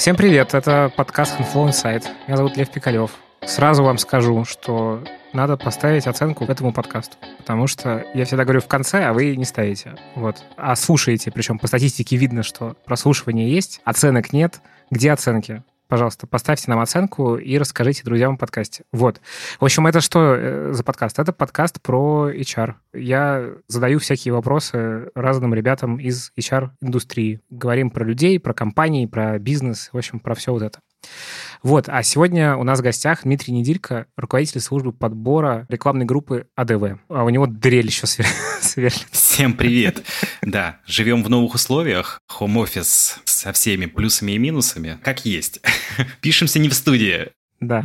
Всем привет, это подкаст Inflow Insight. Меня зовут Лев Пикалев. Сразу вам скажу, что надо поставить оценку этому подкасту, потому что я всегда говорю в конце, а вы не ставите. Вот. А слушаете, причем по статистике видно, что прослушивание есть, оценок нет. Где оценки? Пожалуйста, поставьте нам оценку и расскажите друзьям о подкасте. Вот. В общем, это что э, за подкаст? Это подкаст про HR. Я задаю всякие вопросы разным ребятам из HR-индустрии. Говорим про людей, про компании, про бизнес, в общем, про все вот это. Вот, а сегодня у нас в гостях Дмитрий Неделько, руководитель службы подбора рекламной группы АДВ. А у него дрель еще сверлит. Всем привет. Да, живем в новых условиях. Хом-офис со всеми плюсами и минусами, как есть. Пишемся не в студии. Да,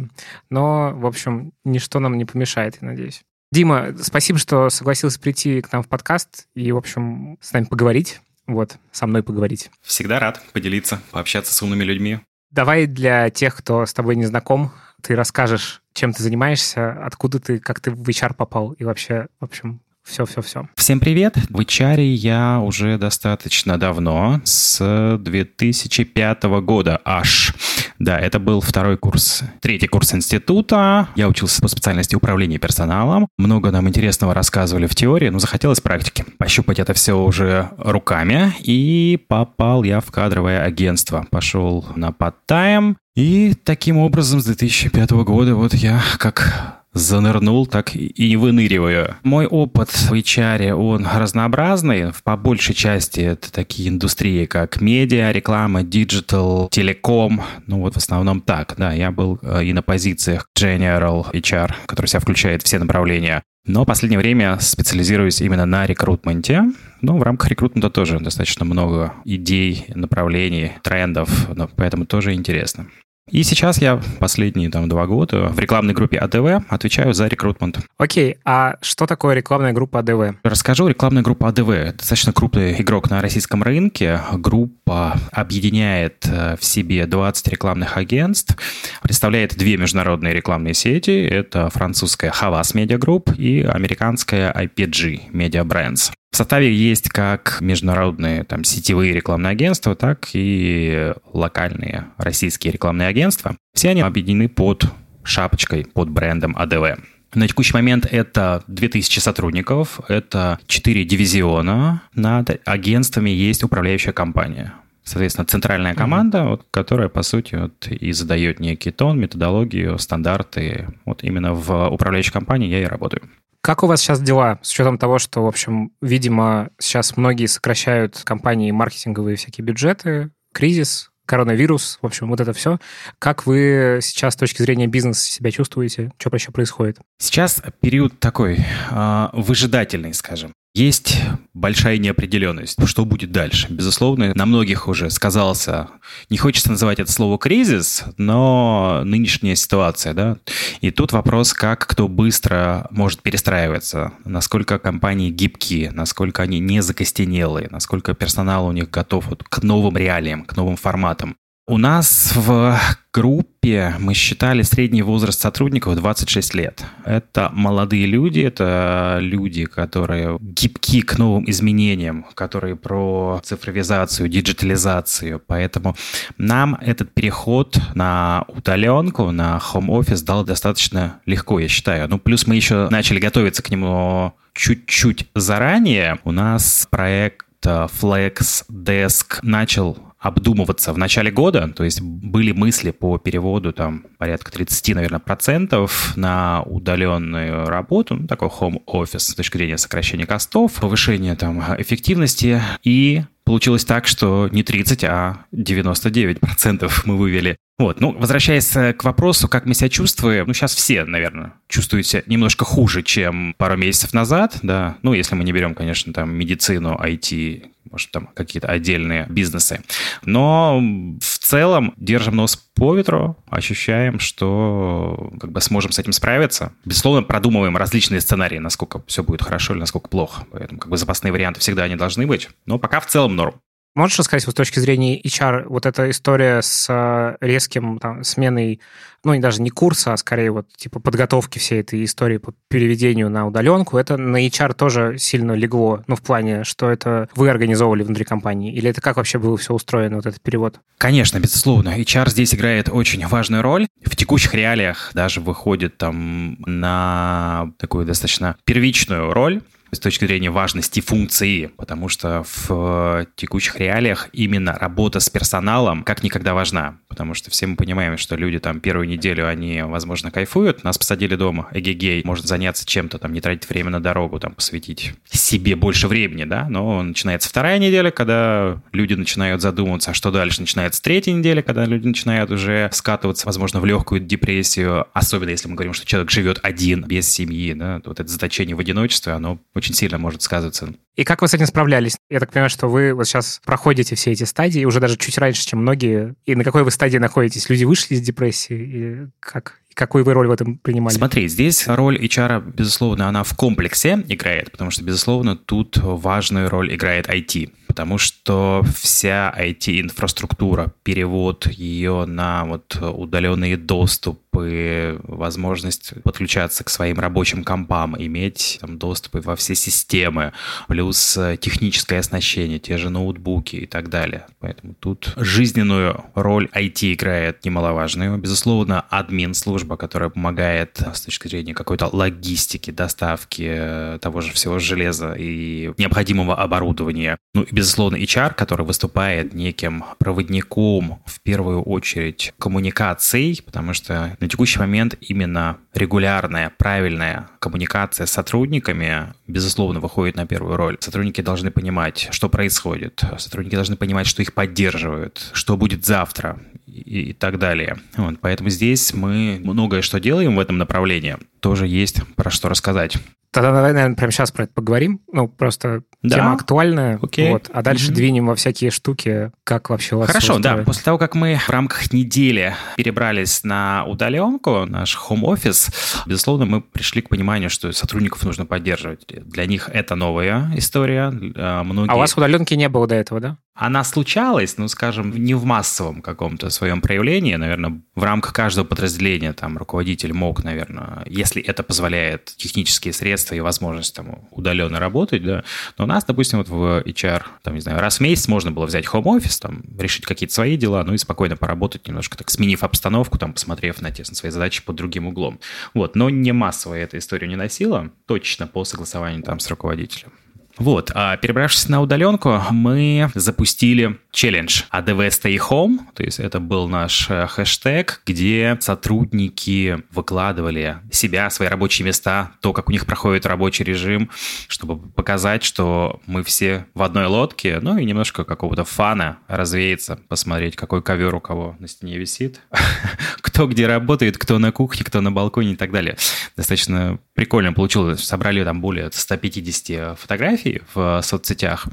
но, в общем, ничто нам не помешает, я надеюсь. Дима, спасибо, что согласился прийти к нам в подкаст и, в общем, с нами поговорить. Вот, со мной поговорить. Всегда рад поделиться, пообщаться с умными людьми. Давай для тех, кто с тобой не знаком, ты расскажешь, чем ты занимаешься, откуда ты, как ты в HR попал и вообще, в общем, все-все-все. Всем привет! В HR я уже достаточно давно, с 2005 года аж. Да, это был второй курс, третий курс института. Я учился по специальности управления персоналом. Много нам интересного рассказывали в теории, но захотелось практики. Пощупать это все уже руками. И попал я в кадровое агентство. Пошел на part-time. И таким образом с 2005 года вот я как занырнул, так и выныриваю. Мой опыт в HR, он разнообразный. По большей части это такие индустрии, как медиа, реклама, диджитал, телеком. Ну вот в основном так, да. Я был э, и на позициях General HR, который себя включает все направления. Но в последнее время специализируюсь именно на рекрутменте. Но в рамках рекрутмента тоже достаточно много идей, направлений, трендов, поэтому тоже интересно. И сейчас я последние там два года в рекламной группе АДВ отвечаю за рекрутмент. Окей, а что такое рекламная группа АДВ? Расскажу. Рекламная группа АДВ достаточно крупный игрок на российском рынке. Группа объединяет э, в себе 20 рекламных агентств, представляет две международные рекламные сети. Это французская Havas Media Group и американская IPG Media Brands. В составе есть как международные там, сетевые рекламные агентства, так и локальные российские рекламные агентства. Все они объединены под шапочкой, под брендом АДВ. На текущий момент это 2000 сотрудников, это 4 дивизиона. Над агентствами есть управляющая компания. Соответственно, центральная команда, mm-hmm. вот, которая, по сути, вот, и задает некий тон, методологию, стандарты. Вот именно в управляющей компании я и работаю. Как у вас сейчас дела, с учетом того, что, в общем, видимо, сейчас многие сокращают компании маркетинговые всякие бюджеты, кризис, коронавирус, в общем, вот это все. Как вы сейчас с точки зрения бизнеса себя чувствуете? Что вообще происходит? Сейчас период такой э, выжидательный, скажем. Есть большая неопределенность, что будет дальше. Безусловно, на многих уже сказался, не хочется называть это слово кризис, но нынешняя ситуация, да. И тут вопрос, как кто быстро может перестраиваться, насколько компании гибкие, насколько они не закостенелые, насколько персонал у них готов вот к новым реалиям, к новым форматам. У нас в группе мы считали средний возраст сотрудников 26 лет. Это молодые люди, это люди, которые гибки к новым изменениям, которые про цифровизацию, диджитализацию. Поэтому нам этот переход на удаленку, на home-офис дал достаточно легко, я считаю. Ну, плюс мы еще начали готовиться к нему чуть-чуть заранее. У нас проект Flex Desk начал обдумываться в начале года, то есть были мысли по переводу там порядка 30, наверное, процентов на удаленную работу, ну, такой home office с точки зрения сокращения костов, повышения там эффективности и Получилось так, что не 30, а 99% мы вывели. Вот, ну, возвращаясь к вопросу, как мы себя чувствуем, ну, сейчас все, наверное, чувствуют себя немножко хуже, чем пару месяцев назад, да, ну, если мы не берем, конечно, там, медицину, IT, может, там какие-то отдельные бизнесы. Но в целом держим нос по ветру, ощущаем, что как бы сможем с этим справиться. Безусловно, продумываем различные сценарии, насколько все будет хорошо или насколько плохо. Поэтому как бы запасные варианты всегда они должны быть. Но пока в целом норм. Можешь рассказать вот с точки зрения HR, вот эта история с э, резким там, сменой, ну, и даже не курса, а скорее вот типа подготовки всей этой истории по переведению на удаленку, это на HR тоже сильно легло, ну, в плане, что это вы организовывали внутри компании, или это как вообще было все устроено, вот этот перевод? Конечно, безусловно. HR здесь играет очень важную роль. В текущих реалиях даже выходит там на такую достаточно первичную роль с точки зрения важности функции, потому что в текущих реалиях именно работа с персоналом как никогда важна, потому что все мы понимаем, что люди там первую неделю, они, возможно, кайфуют, нас посадили дома, эгегей, может заняться чем-то, там, не тратить время на дорогу, там, посвятить себе больше времени, да, но начинается вторая неделя, когда люди начинают задумываться, а что дальше, начинается третья неделя, когда люди начинают уже скатываться, возможно, в легкую депрессию, особенно если мы говорим, что человек живет один, без семьи, да, вот это заточение в одиночестве, оно очень сильно может сказываться. И как вы с этим справлялись? Я так понимаю, что вы вот сейчас проходите все эти стадии, уже даже чуть раньше, чем многие. И на какой вы стадии находитесь? Люди вышли из депрессии? И как? Какую вы роль в этом принимали? Смотри, здесь роль HR, безусловно, она в комплексе играет, потому что, безусловно, тут важную роль играет IT, потому что вся IT-инфраструктура, перевод ее на вот удаленный доступ, и возможность подключаться к своим рабочим компам, иметь там, доступы во все системы, плюс техническое оснащение, те же ноутбуки и так далее. Поэтому тут жизненную роль IT играет немаловажную. Безусловно, админ служба служба, которая помогает с точки зрения какой-то логистики, доставки э, того же всего железа и необходимого оборудования. Ну и, безусловно, HR, который выступает неким проводником, в первую очередь, коммуникаций, потому что на текущий момент именно регулярная, правильная коммуникация с сотрудниками, безусловно, выходит на первую роль. Сотрудники должны понимать, что происходит. Сотрудники должны понимать, что их поддерживают, что будет завтра и, и так далее. Вот, поэтому здесь мы многое что делаем в этом направлении. Тоже есть про что рассказать. Тогда наверное, прямо сейчас про это поговорим. Ну, просто да. тема актуальная. Окей. Вот, а дальше mm-hmm. двинем во всякие штуки, как вообще у вас Хорошо, да. После того, как мы в рамках недели перебрались на удаленку, наш home-офис, безусловно, мы пришли к пониманию, что сотрудников нужно поддерживать. Для них это новая история. Многие... А у вас удаленки не было до этого, да? Она случалась, ну, скажем, не в массовом каком-то своем проявлении. Наверное, в рамках каждого подразделения там руководитель мог, наверное, если это позволяет технические средства и возможность там удаленно работать, да. Но у нас, допустим, вот в HR, там, не знаю, раз в месяц можно было взять home офис там, решить какие-то свои дела, ну и спокойно поработать немножко, так сменив обстановку, там, посмотрев на те на свои задачи под другим углом. Вот, но не массовая эта история не носила, точно по согласованию там с руководителем. Вот, а перебравшись на удаленку, мы запустили челлендж ADV Stay Home, то есть это был наш э, хэштег, где сотрудники выкладывали себя, свои рабочие места, то, как у них проходит рабочий режим, чтобы показать, что мы все в одной лодке, ну и немножко какого-то фана развеяться, посмотреть, какой ковер у кого на стене висит, кто где работает, кто на кухне, кто на балконе и так далее. Достаточно прикольно получилось. Собрали там более 150 фотографий в соцсетях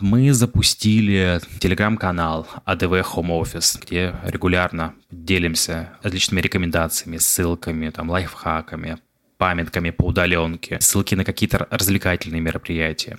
мы запустили телеграм-канал ADV Home Office, где регулярно делимся различными рекомендациями, ссылками, там, лайфхаками, памятками по удаленке, ссылки на какие-то развлекательные мероприятия.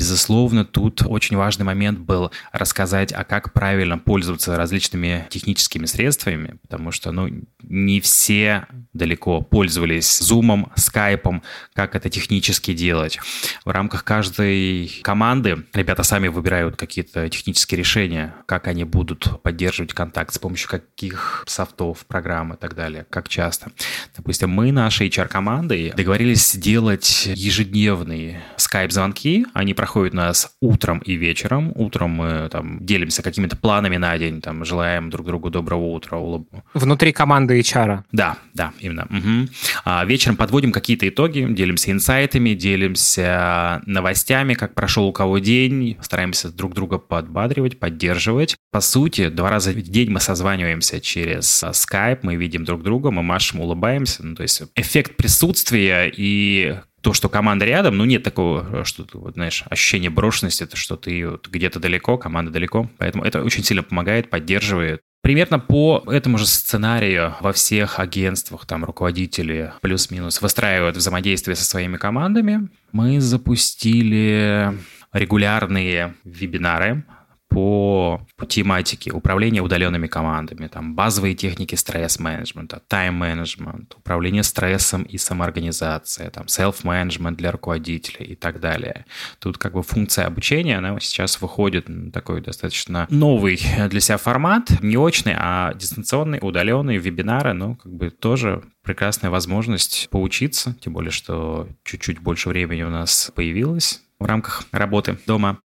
Безусловно, тут очень важный момент был рассказать, а как правильно пользоваться различными техническими средствами, потому что, ну, не все далеко пользовались Zoom, Skype, как это технически делать. В рамках каждой команды ребята сами выбирают какие-то технические решения, как они будут поддерживать контакт, с помощью каких софтов, программ и так далее, как часто. Допустим, мы, наша HR-команда, командой договорились сделать ежедневные скайп-звонки. Они проходят у нас утром и вечером. Утром мы там делимся какими-то планами на день, там желаем друг другу доброго утра. Улыб... Внутри команды HR. Да, да, именно. Угу. А вечером подводим какие-то итоги, делимся инсайтами, делимся новостями, как прошел у кого день, стараемся друг друга подбадривать, поддерживать. По сути, два раза в день мы созваниваемся через Skype, мы видим друг друга, мы машем, улыбаемся. Ну, то есть эффект присутствия и то, что команда рядом, ну, нет такого, что, вот, знаешь, ощущение брошенности, это что ты вот где-то далеко, команда далеко. Поэтому это очень сильно помогает, поддерживает. Примерно по этому же сценарию во всех агентствах там руководители плюс-минус выстраивают взаимодействие со своими командами. Мы запустили регулярные вебинары по, тематике управления удаленными командами, там базовые техники стресс-менеджмента, тайм-менеджмент, управление стрессом и самоорганизация, там self-менеджмент для руководителей и так далее. Тут как бы функция обучения, она сейчас выходит на такой достаточно новый для себя формат, не очный, а дистанционный, удаленный, вебинары, ну, как бы тоже прекрасная возможность поучиться, тем более, что чуть-чуть больше времени у нас появилось в рамках работы дома.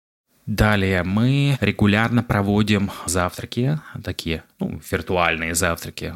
Далее мы регулярно проводим завтраки, такие, ну, виртуальные завтраки.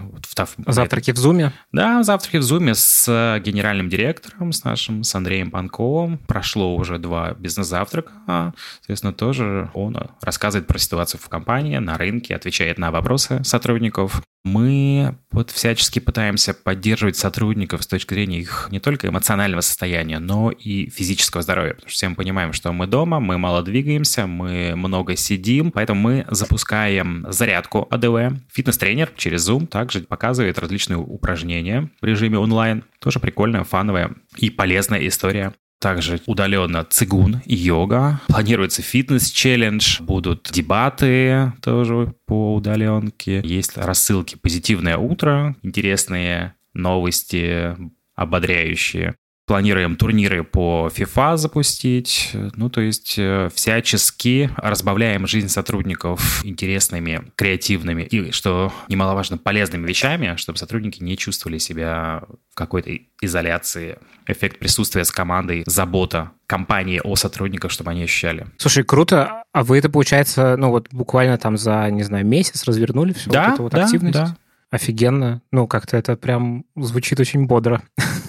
Завтраки в Зуме? Да, завтраки в Зуме с генеральным директором, с нашим, с Андреем Панковым. Прошло уже два бизнес-завтрака. Соответственно, тоже он рассказывает про ситуацию в компании, на рынке, отвечает на вопросы сотрудников. Мы вот всячески пытаемся поддерживать сотрудников с точки зрения их не только эмоционального состояния, но и физического здоровья. Потому что все мы понимаем, что мы дома, мы мало двигаемся, мы много сидим, поэтому мы запускаем зарядку АДВ. Фитнес-тренер через Zoom также показывает различные упражнения в режиме онлайн. Тоже прикольная, фановая и полезная история. Также удаленно цигун и йога. Планируется фитнес-челлендж. Будут дебаты тоже по удаленке. Есть рассылки «Позитивное утро», интересные новости, ободряющие. Планируем турниры по FIFA запустить. Ну, то есть э, всячески разбавляем жизнь сотрудников интересными, креативными и, что немаловажно, полезными вещами, чтобы сотрудники не чувствовали себя в какой-то изоляции. Эффект присутствия с командой, забота компании о сотрудниках, чтобы они ощущали. Слушай, круто. А вы это, получается, ну вот буквально там за, не знаю, месяц развернули всю да, вот эту вот да, активность? Да, Офигенно. Ну, как-то это прям звучит очень бодро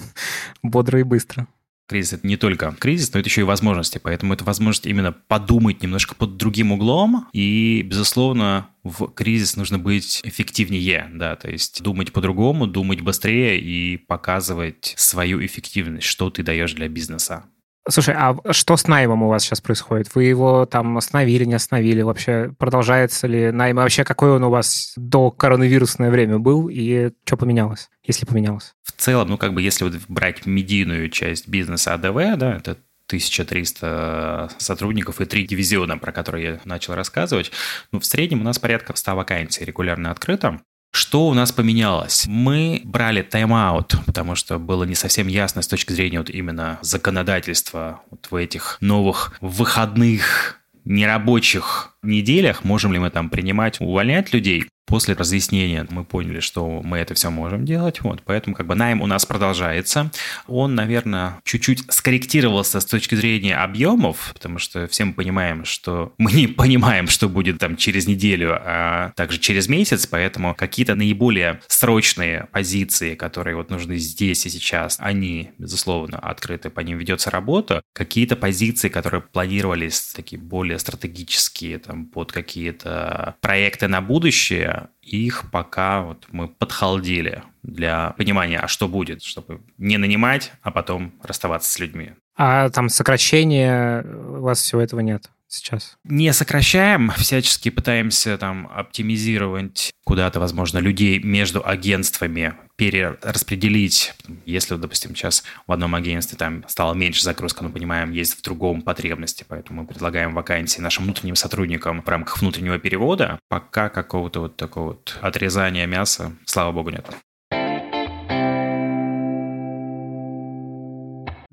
бодро и быстро. Кризис — это не только кризис, но это еще и возможности. Поэтому это возможность именно подумать немножко под другим углом. И, безусловно, в кризис нужно быть эффективнее, да, то есть думать по-другому, думать быстрее и показывать свою эффективность, что ты даешь для бизнеса. Слушай, а что с наймом у вас сейчас происходит? Вы его там остановили, не остановили? Вообще продолжается ли найм? Вообще какой он у вас до коронавирусное время был и что поменялось, если поменялось? В целом, ну как бы если вот брать медийную часть бизнеса АДВ, да, это 1300 сотрудников и три дивизиона, про которые я начал рассказывать. Ну, в среднем у нас порядка 100 вакансий регулярно открыто. Что у нас поменялось? Мы брали тайм-аут, потому что было не совсем ясно с точки зрения вот именно законодательства вот в этих новых выходных нерабочих неделях, можем ли мы там принимать, увольнять людей. После разъяснения мы поняли, что мы это все можем делать, вот, поэтому как бы найм у нас продолжается. Он, наверное, чуть-чуть скорректировался с точки зрения объемов, потому что все мы понимаем, что мы не понимаем, что будет там через неделю, а также через месяц, поэтому какие-то наиболее срочные позиции, которые вот нужны здесь и сейчас, они, безусловно, открыты, по ним ведется работа. Какие-то позиции, которые планировались такие более стратегические, там, под какие-то проекты на будущее, их пока вот мы подхалдили для понимания, а что будет, чтобы не нанимать, а потом расставаться с людьми. А там сокращения у вас всего этого нет? Сейчас? Не сокращаем, всячески пытаемся там оптимизировать куда-то, возможно, людей между агентствами, перераспределить. Если, допустим, сейчас в одном агентстве там стало меньше загрузка, но понимаем, есть в другом потребности, поэтому мы предлагаем вакансии нашим внутренним сотрудникам в рамках внутреннего перевода. Пока какого-то вот такого вот отрезания мяса, слава богу, нет.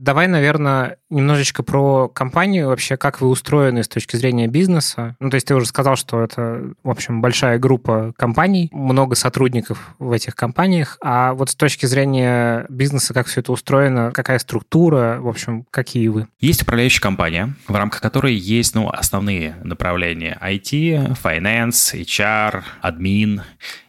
Давай, наверное, немножечко про компанию, вообще, как вы устроены с точки зрения бизнеса. Ну, то есть ты уже сказал, что это, в общем, большая группа компаний, много сотрудников в этих компаниях, а вот с точки зрения бизнеса, как все это устроено, какая структура, в общем, какие вы? Есть управляющая компания, в рамках которой есть, ну, основные направления IT, finance, HR, админ,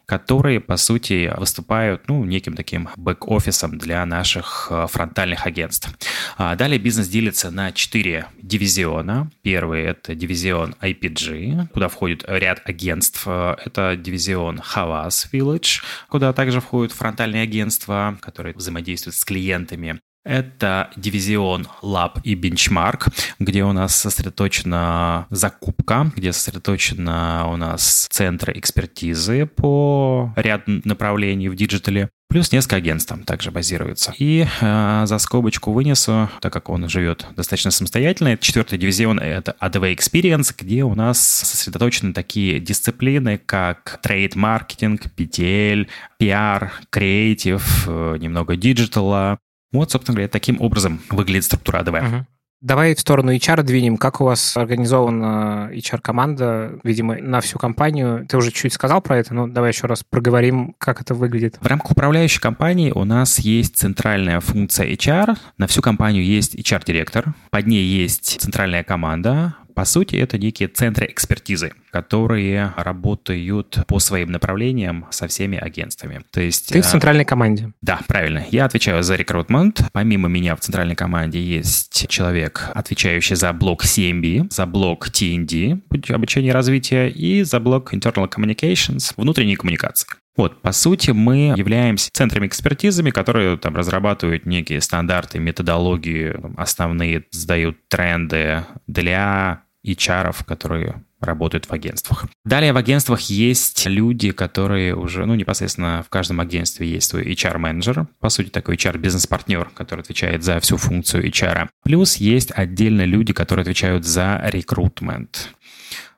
которые, по сути, выступают ну, неким таким бэк-офисом для наших э, фронтальных агентств. А далее бизнес делится на четыре дивизиона. Первый – это дивизион IPG, куда входит ряд агентств. Э, это дивизион Havas Village, куда также входят фронтальные агентства, которые взаимодействуют с клиентами. Это дивизион Lab и Benchmark, где у нас сосредоточена закупка, где сосредоточена у нас центры экспертизы по ряд направлений в диджитале. Плюс несколько агентств там также базируются. И э, за скобочку вынесу, так как он живет достаточно самостоятельно, четвертый дивизион — это ADV Experience, где у нас сосредоточены такие дисциплины, как трейд-маркетинг, BTL, PR, креатив, э, немного диджитала, вот, собственно говоря, таким образом выглядит структура АДВ. Угу. Давай в сторону HR двинем. Как у вас организована HR-команда, видимо, на всю компанию? Ты уже чуть сказал про это, но давай еще раз проговорим, как это выглядит. В рамках управляющей компании у нас есть центральная функция HR. На всю компанию есть HR-директор. Под ней есть центральная команда, по сути, это некие центры экспертизы, которые работают по своим направлениям со всеми агентствами. То есть, Ты в э, центральной команде. Да, правильно. Я отвечаю за рекрутмент. Помимо меня в центральной команде есть человек, отвечающий за блок C&B, за блок T&D, обучение и развитие, и за блок Internal Communications, внутренней коммуникации. Вот, по сути, мы являемся центрами экспертизами, которые там разрабатывают некие стандарты, методологии, основные сдают тренды для HR, которые работают в агентствах. Далее в агентствах есть люди, которые уже, ну, непосредственно в каждом агентстве есть свой HR-менеджер, по сути, такой HR-бизнес-партнер, который отвечает за всю функцию HR. Плюс есть отдельно люди, которые отвечают за рекрутмент.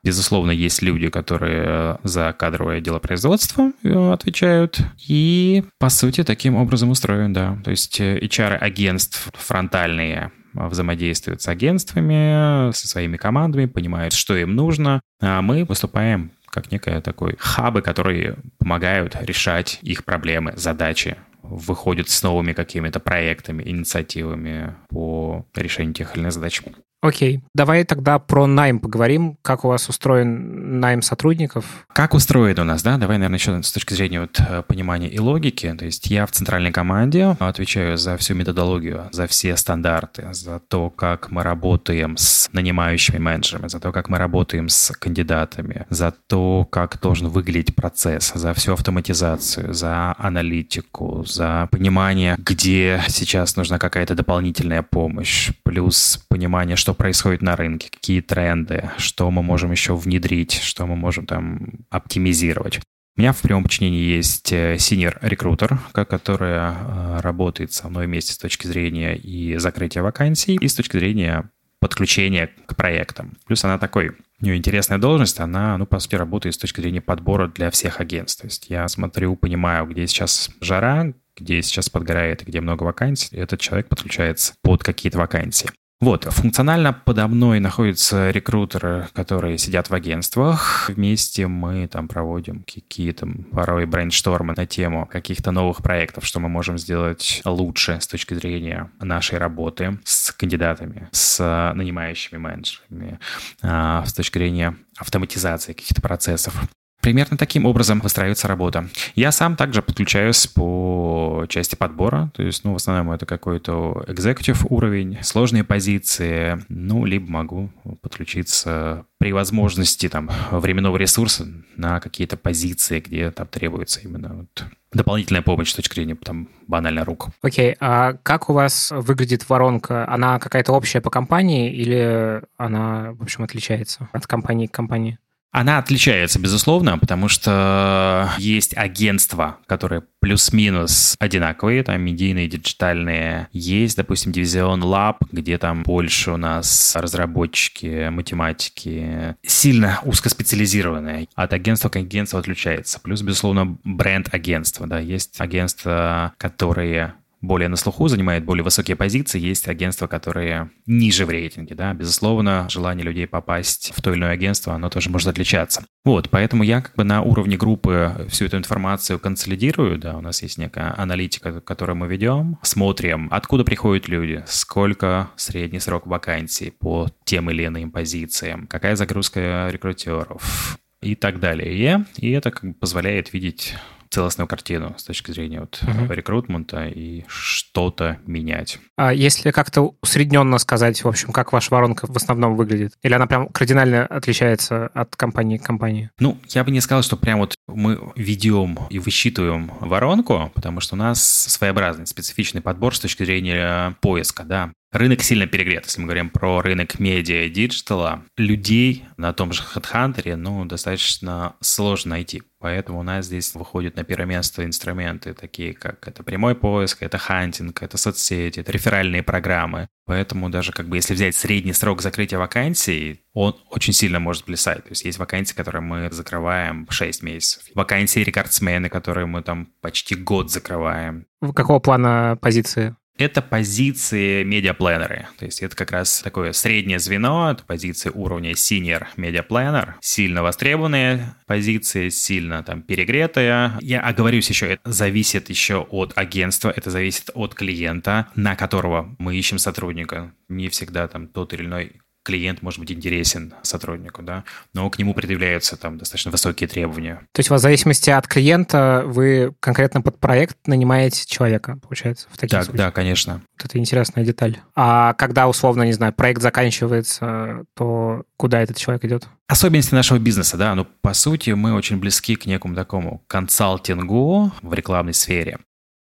Безусловно, есть люди, которые э, за кадровое дело производства э, отвечают. И, по сути, таким образом устроен, да. То есть э, агентств фронтальные взаимодействуют с агентствами, со своими командами, понимают, что им нужно. А мы выступаем как некое такой хабы, которые помогают решать их проблемы, задачи, выходят с новыми какими-то проектами, инициативами по решению тех или иных задач. Окей, давай тогда про найм поговорим. Как у вас устроен найм сотрудников? Как устроен у нас, да? Давай, наверное, еще с точки зрения вот э, понимания и логики. То есть я в центральной команде отвечаю за всю методологию, за все стандарты, за то, как мы работаем с нанимающими менеджерами, за то, как мы работаем с кандидатами, за то, как должен выглядеть процесс, за всю автоматизацию, за аналитику, за понимание, где сейчас нужна какая-то дополнительная помощь, плюс понимание, что что происходит на рынке, какие тренды, что мы можем еще внедрить, что мы можем там оптимизировать. У меня в прямом подчинении есть э, senior рекрутер, которая э, работает со мной вместе с точки зрения и закрытия вакансий, и с точки зрения подключения к проектам. Плюс она такой, у нее интересная должность, она, ну, по сути, работает с точки зрения подбора для всех агентств. То есть я смотрю, понимаю, где сейчас жара, где сейчас подгорает, где много вакансий, и этот человек подключается под какие-то вакансии. Вот, функционально подо мной находятся рекрутеры, которые сидят в агентствах. Вместе мы там проводим какие-то порой брейнштормы на тему каких-то новых проектов, что мы можем сделать лучше с точки зрения нашей работы с кандидатами, с нанимающими менеджерами, а, с точки зрения автоматизации каких-то процессов. Примерно таким образом выстраивается работа. Я сам также подключаюсь по части подбора, то есть, ну, в основном это какой-то executive уровень, сложные позиции, ну, либо могу подключиться при возможности там временного ресурса на какие-то позиции, где там требуется именно вот дополнительная помощь с точки зрения там банально рук. Окей, okay. а как у вас выглядит воронка? Она какая-то общая по компании или она, в общем, отличается от компании к компании? Она отличается, безусловно, потому что есть агентства, которые плюс-минус одинаковые, там медийные, диджитальные. Есть, допустим, дивизион Lab, где там больше у нас разработчики, математики, сильно узкоспециализированные. От агентства к агентству отличается. Плюс, безусловно, бренд агентства. Да, есть агентства, которые более на слуху, занимает более высокие позиции, есть агентства, которые ниже в рейтинге, да, безусловно, желание людей попасть в то или иное агентство, оно тоже может отличаться. Вот, поэтому я как бы на уровне группы всю эту информацию консолидирую, да, у нас есть некая аналитика, которую мы ведем, смотрим, откуда приходят люди, сколько средний срок вакансий по тем или иным позициям, какая загрузка рекрутеров и так далее. И это как бы позволяет видеть целостную картину с точки зрения вот uh-huh. рекрутмента и что-то менять. А если как-то усредненно сказать, в общем, как ваша воронка в основном выглядит? Или она прям кардинально отличается от компании к компании? Ну, я бы не сказал, что прям вот мы ведем и высчитываем воронку, потому что у нас своеобразный, специфичный подбор с точки зрения поиска, да. Рынок сильно перегрет, если мы говорим про рынок медиа и диджитала. Людей на том же HeadHunter, ну, достаточно сложно найти. Поэтому у нас здесь выходят на первое место инструменты, такие как это прямой поиск, это хантинг, это соцсети, это реферальные программы. Поэтому даже как бы если взять средний срок закрытия вакансий, он очень сильно может плясать. То есть есть вакансии, которые мы закрываем 6 месяцев. Вакансии рекордсмены, которые мы там почти год закрываем. Какого плана позиции? Это позиции медиапланеры. То есть это как раз такое среднее звено, это позиции уровня senior медиапланер, сильно востребованные позиции, сильно там перегретые. Я оговорюсь еще, это зависит еще от агентства, это зависит от клиента, на которого мы ищем сотрудника. Не всегда там тот или иной клиент может быть интересен сотруднику, да, но к нему предъявляются там достаточно высокие требования. То есть в зависимости от клиента вы конкретно под проект нанимаете человека, получается, в таких так, случаях? Да, конечно. Вот это интересная деталь. А когда, условно, не знаю, проект заканчивается, то куда этот человек идет? Особенности нашего бизнеса, да, ну, по сути, мы очень близки к некому такому консалтингу в рекламной сфере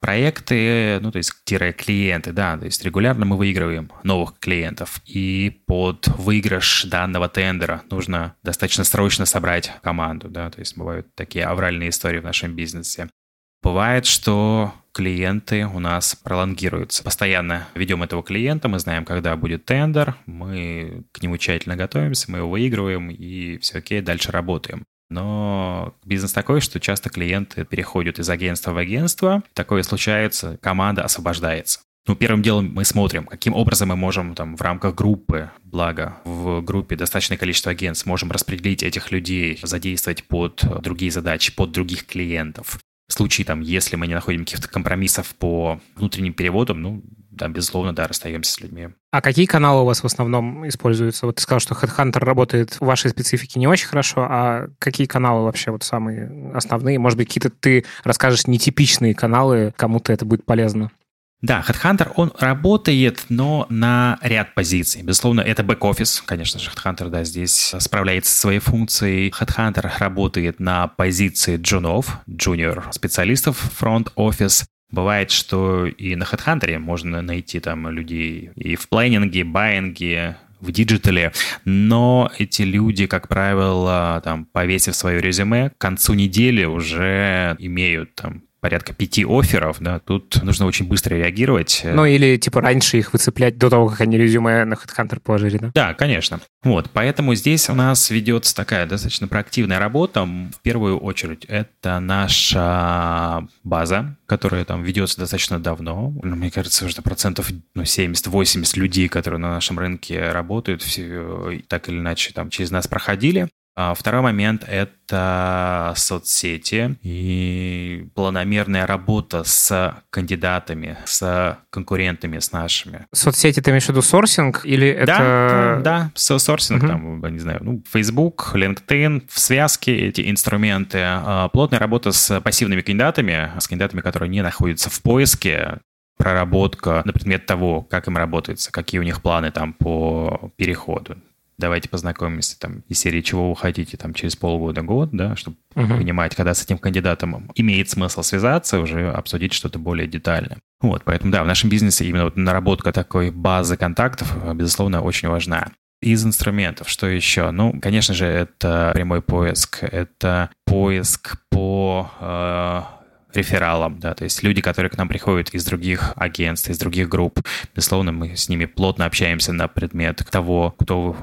проекты, ну, то есть клиенты, да, то есть регулярно мы выигрываем новых клиентов, и под выигрыш данного тендера нужно достаточно срочно собрать команду, да, то есть бывают такие авральные истории в нашем бизнесе. Бывает, что клиенты у нас пролонгируются. Постоянно ведем этого клиента, мы знаем, когда будет тендер, мы к нему тщательно готовимся, мы его выигрываем и все окей, дальше работаем. Но бизнес такой, что часто клиенты переходят из агентства в агентство. Такое случается, команда освобождается. Ну, первым делом мы смотрим, каким образом мы можем там в рамках группы, благо в группе достаточное количество агентств, можем распределить этих людей, задействовать под другие задачи, под других клиентов. В случае, там, если мы не находим каких-то компромиссов по внутренним переводам, ну, да, безусловно, да, расстаемся с людьми. А какие каналы у вас в основном используются? Вот ты сказал, что HeadHunter работает в вашей специфике не очень хорошо, а какие каналы вообще вот самые основные? Может быть, какие-то ты расскажешь нетипичные каналы, кому-то это будет полезно? Да, HeadHunter, он работает, но на ряд позиций. Безусловно, это бэк-офис. Конечно же, HeadHunter, да, здесь справляется со своей функцией. HeadHunter работает на позиции джунов, junior специалистов, фронт-офис. Бывает, что и на HeadHunter можно найти там людей и в планинге, байинге, в диджитале, но эти люди, как правило, там, повесив свое резюме, к концу недели уже имеют там порядка пяти офферов, да, тут нужно очень быстро реагировать. Ну, или, типа, раньше их выцеплять до того, как они резюме на HeadHunter положили, да? Да, конечно. Вот, поэтому здесь у нас ведется такая достаточно проактивная работа. В первую очередь, это наша база, которая там ведется достаточно давно. Ну, мне кажется, уже процентов ну, 70-80 людей, которые на нашем рынке работают, все, так или иначе там через нас проходили. А второй момент – это соцсети и планомерная работа с кандидатами, с конкурентами, с нашими. Соцсети ты имеешь в виду сорсинг или это... Да, да, да сорсинг, угу. там, не знаю, ну, Facebook, LinkedIn, в связке эти инструменты. А, плотная работа с пассивными кандидатами, с кандидатами, которые не находятся в поиске, проработка на предмет того, как им работается, какие у них планы там по переходу давайте познакомимся там из серии «Чего вы хотите» там через полгода-год, да, чтобы угу. понимать, когда с этим кандидатом имеет смысл связаться, уже обсудить что-то более детально. Вот, поэтому, да, в нашем бизнесе именно вот наработка такой базы контактов, безусловно, очень важна. Из инструментов, что еще? Ну, конечно же, это прямой поиск, это поиск по э, рефералам, да, то есть люди, которые к нам приходят из других агентств, из других групп, безусловно, мы с ними плотно общаемся на предмет того, кто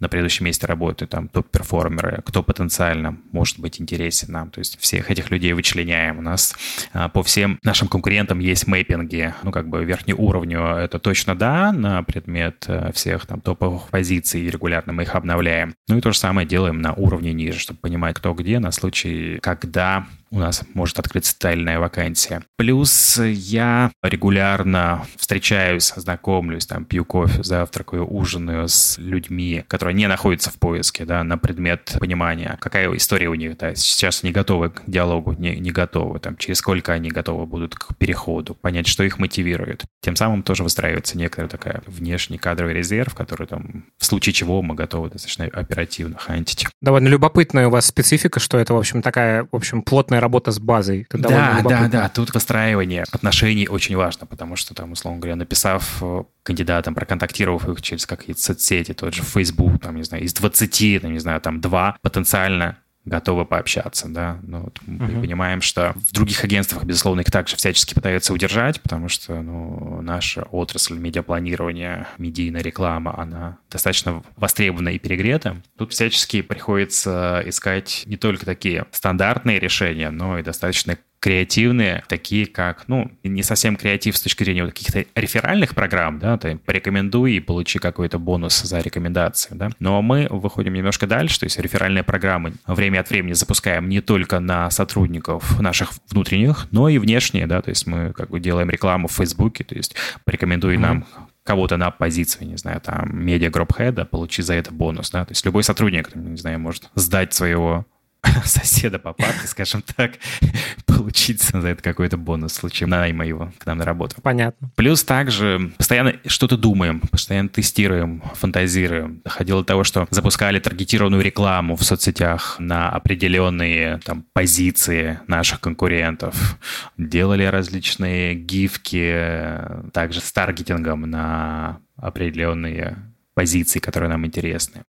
на предыдущем месте работают, там, топ-перформеры, кто потенциально может быть интересен нам. То есть всех этих людей вычленяем. У нас а, по всем нашим конкурентам есть мэппинги. Ну, как бы верхний уровню это точно да, на предмет э, всех там топовых позиций, регулярно мы их обновляем. Ну и то же самое делаем на уровне ниже, чтобы понимать, кто где, на случай, когда у нас может открыться тайная вакансия. Плюс я регулярно встречаюсь, знакомлюсь, там, пью кофе, завтракаю, ужинаю с людьми, которые которые не находятся в поиске, да, на предмет понимания, какая история у них, да, сейчас не готовы к диалогу, не, не готовы, там, через сколько они готовы будут к переходу, понять, что их мотивирует. Тем самым тоже выстраивается некоторая такая внешний кадровый резерв, который там, в случае чего мы готовы достаточно оперативно хантить. Довольно любопытная у вас специфика, что это, в общем, такая, в общем, плотная работа с базой. Это да, да, да, тут выстраивание отношений очень важно, потому что там, условно говоря, написав э, кандидатам, проконтактировав их через какие-то соцсети, тот же Facebook, там, не знаю, из 20, там, не знаю, там, два потенциально готовы пообщаться, да. Но вот мы uh-huh. понимаем, что в других агентствах, безусловно, их также всячески пытаются удержать, потому что, ну, наша отрасль медиапланирования, медийная реклама, она достаточно востребована и перегрета. Тут всячески приходится искать не только такие стандартные решения, но и достаточно креативные, такие как, ну, не совсем креатив с точки зрения вот каких-то реферальных программ, да, ты порекомендуй и получи какой-то бонус за рекомендацию, да. Но мы выходим немножко дальше, то есть реферальные программы время от времени запускаем не только на сотрудников наших внутренних, но и внешние, да, то есть мы как бы делаем рекламу в Фейсбуке, то есть порекомендуй mm-hmm. нам кого-то на позицию, не знаю, там, медиа гроп-хеда, получи за это бонус, да, то есть любой сотрудник, не знаю, может сдать своего соседа по парке, скажем так, получить за это какой-то бонус в случае найма его к нам на работу. Понятно. Плюс также постоянно что-то думаем, постоянно тестируем, фантазируем. Доходило до того, что запускали таргетированную рекламу в соцсетях на определенные там позиции наших конкурентов. Делали различные гифки, также с таргетингом на определенные позиции, которые нам интересны.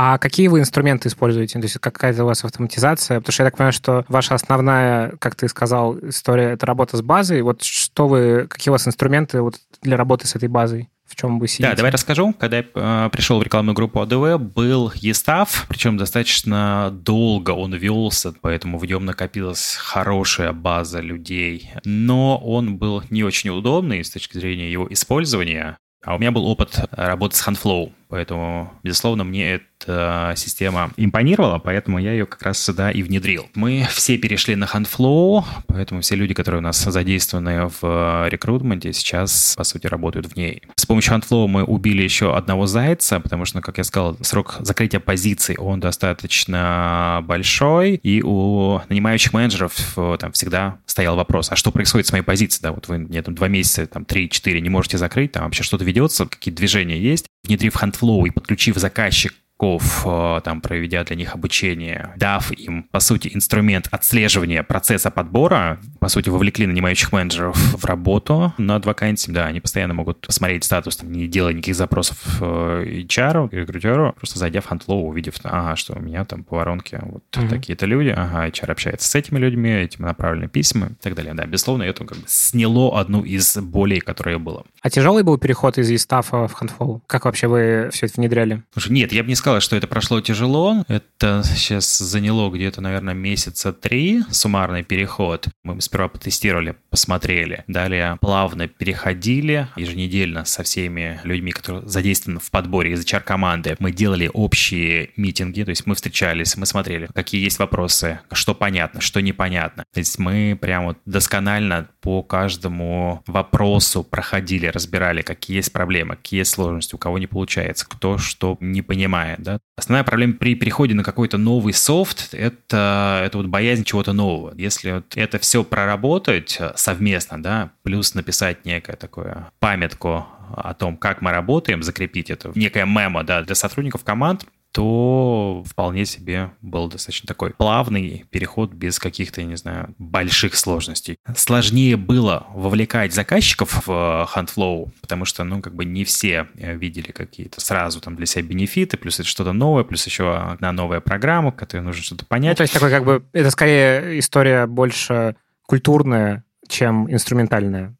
А какие вы инструменты используете? То есть какая-то у вас автоматизация? Потому что я так понимаю, что ваша основная, как ты сказал, история — это работа с базой. Вот что вы, какие у вас инструменты вот для работы с этой базой? в чем вы сидите? Да, давай расскажу. Когда я э, пришел в рекламную группу АДВ, был ЕСТАФ, причем достаточно долго он велся, поэтому в нем накопилась хорошая база людей. Но он был не очень удобный с точки зрения его использования. А у меня был опыт работы с HandFlow. Поэтому, безусловно, мне эта система импонировала, поэтому я ее как раз сюда и внедрил. Мы все перешли на HandFlow, поэтому все люди, которые у нас задействованы в рекрутменте, сейчас, по сути, работают в ней. С помощью HandFlow мы убили еще одного зайца, потому что, как я сказал, срок закрытия позиций, он достаточно большой, и у нанимающих менеджеров э, там всегда стоял вопрос, а что происходит с моей позицией? Да, вот вы мне там два месяца, там три-четыре не можете закрыть, там вообще что-то ведется, какие движения есть. Внедрив HandFlow, Flow и подключив заказчик Э, там, проведя для них обучение, дав им, по сути, инструмент отслеживания процесса подбора, по сути, вовлекли нанимающих менеджеров в работу над вакансией, да, они постоянно могут посмотреть статус, там, не делая никаких запросов э, HR, рекрутеру, просто зайдя в HandFlow, увидев, ага, что у меня там по воронке вот mm-hmm. такие-то люди, ага, HR общается с этими людьми, этим направлены письма и так далее. Да, безусловно, это как бы сняло одну из болей, которая была. А тяжелый был переход из Естафа в HandFlow? Как вообще вы все это внедряли? Слушай, нет, я бы не сказал, сказать, что это прошло тяжело. Это сейчас заняло где-то, наверное, месяца три суммарный переход. Мы сперва потестировали, посмотрели. Далее плавно переходили еженедельно со всеми людьми, которые задействованы в подборе из HR-команды. Мы делали общие митинги, то есть мы встречались, мы смотрели, какие есть вопросы, что понятно, что непонятно. То есть мы прям вот досконально по каждому вопросу проходили, разбирали, какие есть проблемы, какие есть сложности, у кого не получается, кто что не понимает да. Основная проблема при переходе на какой-то новый софт это, это вот боязнь чего-то нового. Если вот это все проработать э, совместно, да, плюс написать некое такое памятку о том, как мы работаем, закрепить это, некое мемо, да, для сотрудников команд, то вполне себе был достаточно такой плавный переход без каких-то, я не знаю, больших сложностей. Сложнее было вовлекать заказчиков в э, HandFlow, потому что, ну, как бы не все э, видели какие-то сразу там для себя бенефиты, плюс это что-то новое, плюс еще одна новая программа, которой нужно что-то понять. Ну, то есть такой как бы, это скорее история больше культурная, чем инструментальная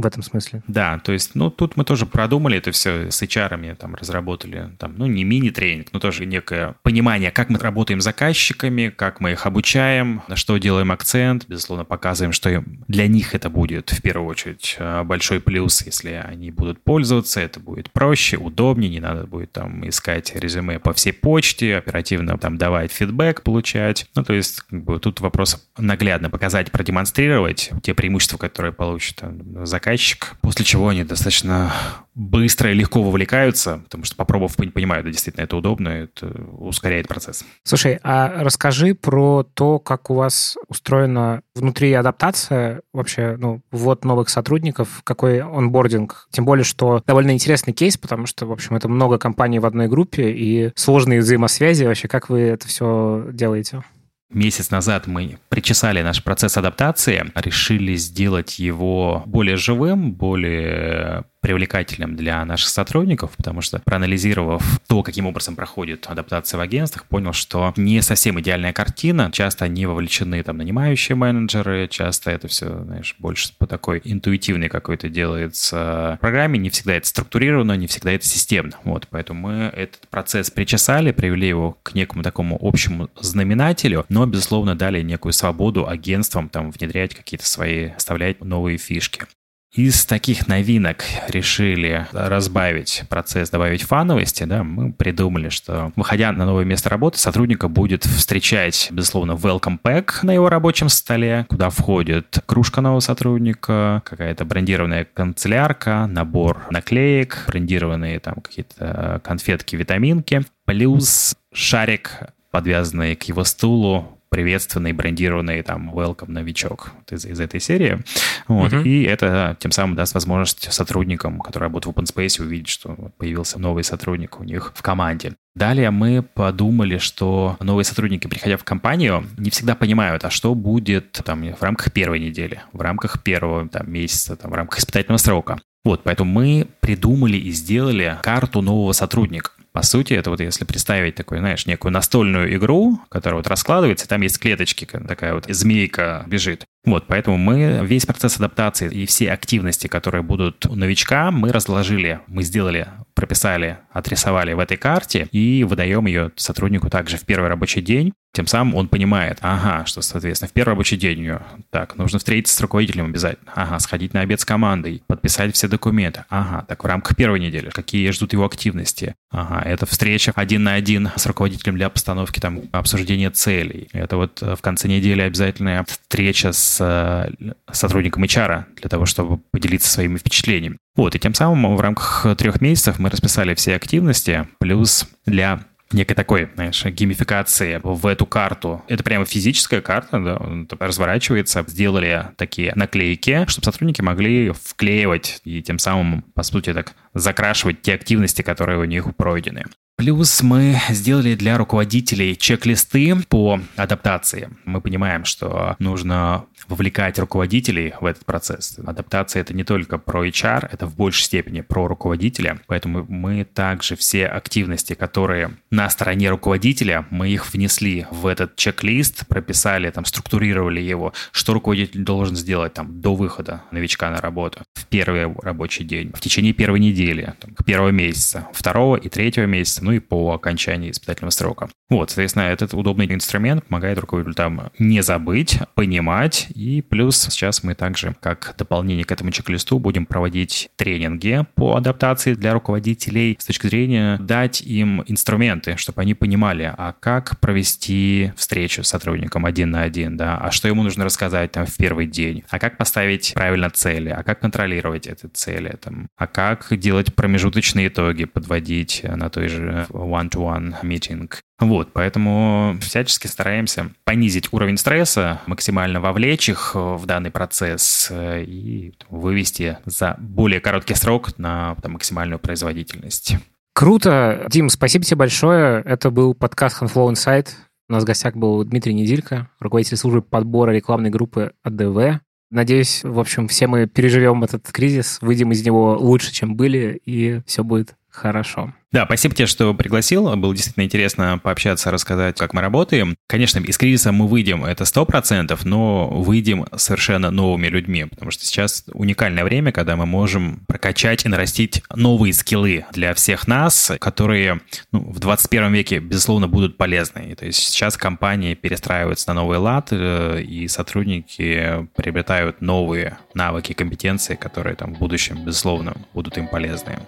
в этом смысле. Да, то есть, ну, тут мы тоже продумали это все с HR, там, разработали, там, ну, не мини-тренинг, но тоже некое понимание, как мы работаем с заказчиками, как мы их обучаем, на что делаем акцент, безусловно, показываем, что для них это будет, в первую очередь, э, большой плюс, если они будут пользоваться, это будет проще, удобнее, не надо будет там искать резюме по всей почте, оперативно там давать фидбэк, получать. Ну, то есть, как бы, тут вопрос наглядно показать, продемонстрировать те преимущества, которые получат там, заказчик, заказчик, после чего они достаточно быстро и легко вовлекаются, потому что попробовав, понимают, да, действительно, это удобно, это ускоряет процесс. Слушай, а расскажи про то, как у вас устроена внутри адаптация, вообще, ну, ввод новых сотрудников, какой онбординг. Тем более, что довольно интересный кейс, потому что, в общем, это много компаний в одной группе и сложные взаимосвязи. Вообще, как вы это все делаете? Месяц назад мы причесали наш процесс адаптации, решили сделать его более живым, более привлекательным для наших сотрудников, потому что проанализировав то, каким образом проходит адаптация в агентствах, понял, что не совсем идеальная картина. Часто они вовлечены там нанимающие менеджеры, часто это все, знаешь, больше по такой интуитивной какой-то делается программе, не всегда это структурировано, не всегда это системно. Вот, поэтому мы этот процесс причесали, привели его к некому такому общему знаменателю, но, безусловно, дали некую свободу агентствам там внедрять какие-то свои, оставлять новые фишки. Из таких новинок решили разбавить процесс, добавить фановости, да, мы придумали, что, выходя на новое место работы, сотрудника будет встречать, безусловно, welcome pack на его рабочем столе, куда входит кружка нового сотрудника, какая-то брендированная канцелярка, набор наклеек, брендированные там какие-то конфетки, витаминки, плюс шарик, подвязанный к его стулу, приветственный, брендированный там welcome новичок из, из этой серии. Вот. Uh-huh. И это тем самым даст возможность сотрудникам, которые работают в OpenSpace, увидеть, что появился новый сотрудник у них в команде. Далее мы подумали, что новые сотрудники, приходя в компанию, не всегда понимают, а что будет там, в рамках первой недели, в рамках первого там, месяца, там, в рамках испытательного срока. Вот, поэтому мы придумали и сделали карту нового сотрудника. По сути, это вот если представить такую, знаешь, некую настольную игру, которая вот раскладывается, там есть клеточки, такая вот змейка бежит. Вот, поэтому мы весь процесс адаптации и все активности, которые будут у новичка, мы разложили, мы сделали, прописали, отрисовали в этой карте и выдаем ее сотруднику также в первый рабочий день. Тем самым он понимает, ага, что, соответственно, в первый рабочий день ее, так, нужно встретиться с руководителем обязательно, ага, сходить на обед с командой, подписать все документы, ага, так, в рамках первой недели, какие ждут его активности, ага, это встреча один на один с руководителем для постановки там обсуждения целей, это вот в конце недели обязательная встреча с с сотрудником HR для того, чтобы поделиться своими впечатлениями. Вот, и тем самым в рамках трех месяцев мы расписали все активности, плюс для некой такой, знаешь, геймификации в эту карту. Это прямо физическая карта, да, разворачивается. Сделали такие наклейки, чтобы сотрудники могли вклеивать и тем самым, по сути, так закрашивать те активности, которые у них пройдены. Плюс мы сделали для руководителей чек-листы по адаптации. Мы понимаем, что нужно вовлекать руководителей в этот процесс. Адаптация — это не только про HR, это в большей степени про руководителя. Поэтому мы также все активности, которые на стороне руководителя, мы их внесли в этот чек-лист, прописали, там, структурировали его, что руководитель должен сделать там до выхода новичка на работу в первый рабочий день, в течение первой недели, там, первого месяца, второго и третьего месяца, ну и по окончании испытательного срока. Вот, соответственно, этот удобный инструмент помогает руководителям не забыть, понимать, и плюс сейчас мы также, как дополнение к этому чек-листу, будем проводить тренинги по адаптации для руководителей с точки зрения дать им инструменты, чтобы они понимали, а как провести встречу с сотрудником один на один, да, а что ему нужно рассказать там в первый день, а как поставить правильно цели, а как контролировать эти цели, там, а как делать промежуточные итоги, подводить на той же one-to-one митинг. Вот, поэтому всячески стараемся понизить уровень стресса, максимально вовлечь их в данный процесс э, и вывести за более короткий срок на там, максимальную производительность. Круто. Дим, спасибо тебе большое. Это был подкаст Handflow Insight. У нас в гостях был Дмитрий Недилько, руководитель службы подбора рекламной группы АДВ. Надеюсь, в общем, все мы переживем этот кризис, выйдем из него лучше, чем были, и все будет хорошо. Да, спасибо тебе, что пригласил. Было действительно интересно пообщаться, рассказать, как мы работаем. Конечно, из кризиса мы выйдем, это сто процентов, но выйдем совершенно новыми людьми, потому что сейчас уникальное время, когда мы можем прокачать и нарастить новые скиллы для всех нас, которые ну, в 21 веке, безусловно, будут полезны. То есть сейчас компании перестраиваются на новый лад, э, и сотрудники приобретают новые навыки, компетенции, которые там в будущем, безусловно, будут им полезны.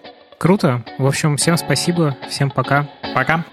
Круто. В общем, всем спасибо. Всем пока. Пока.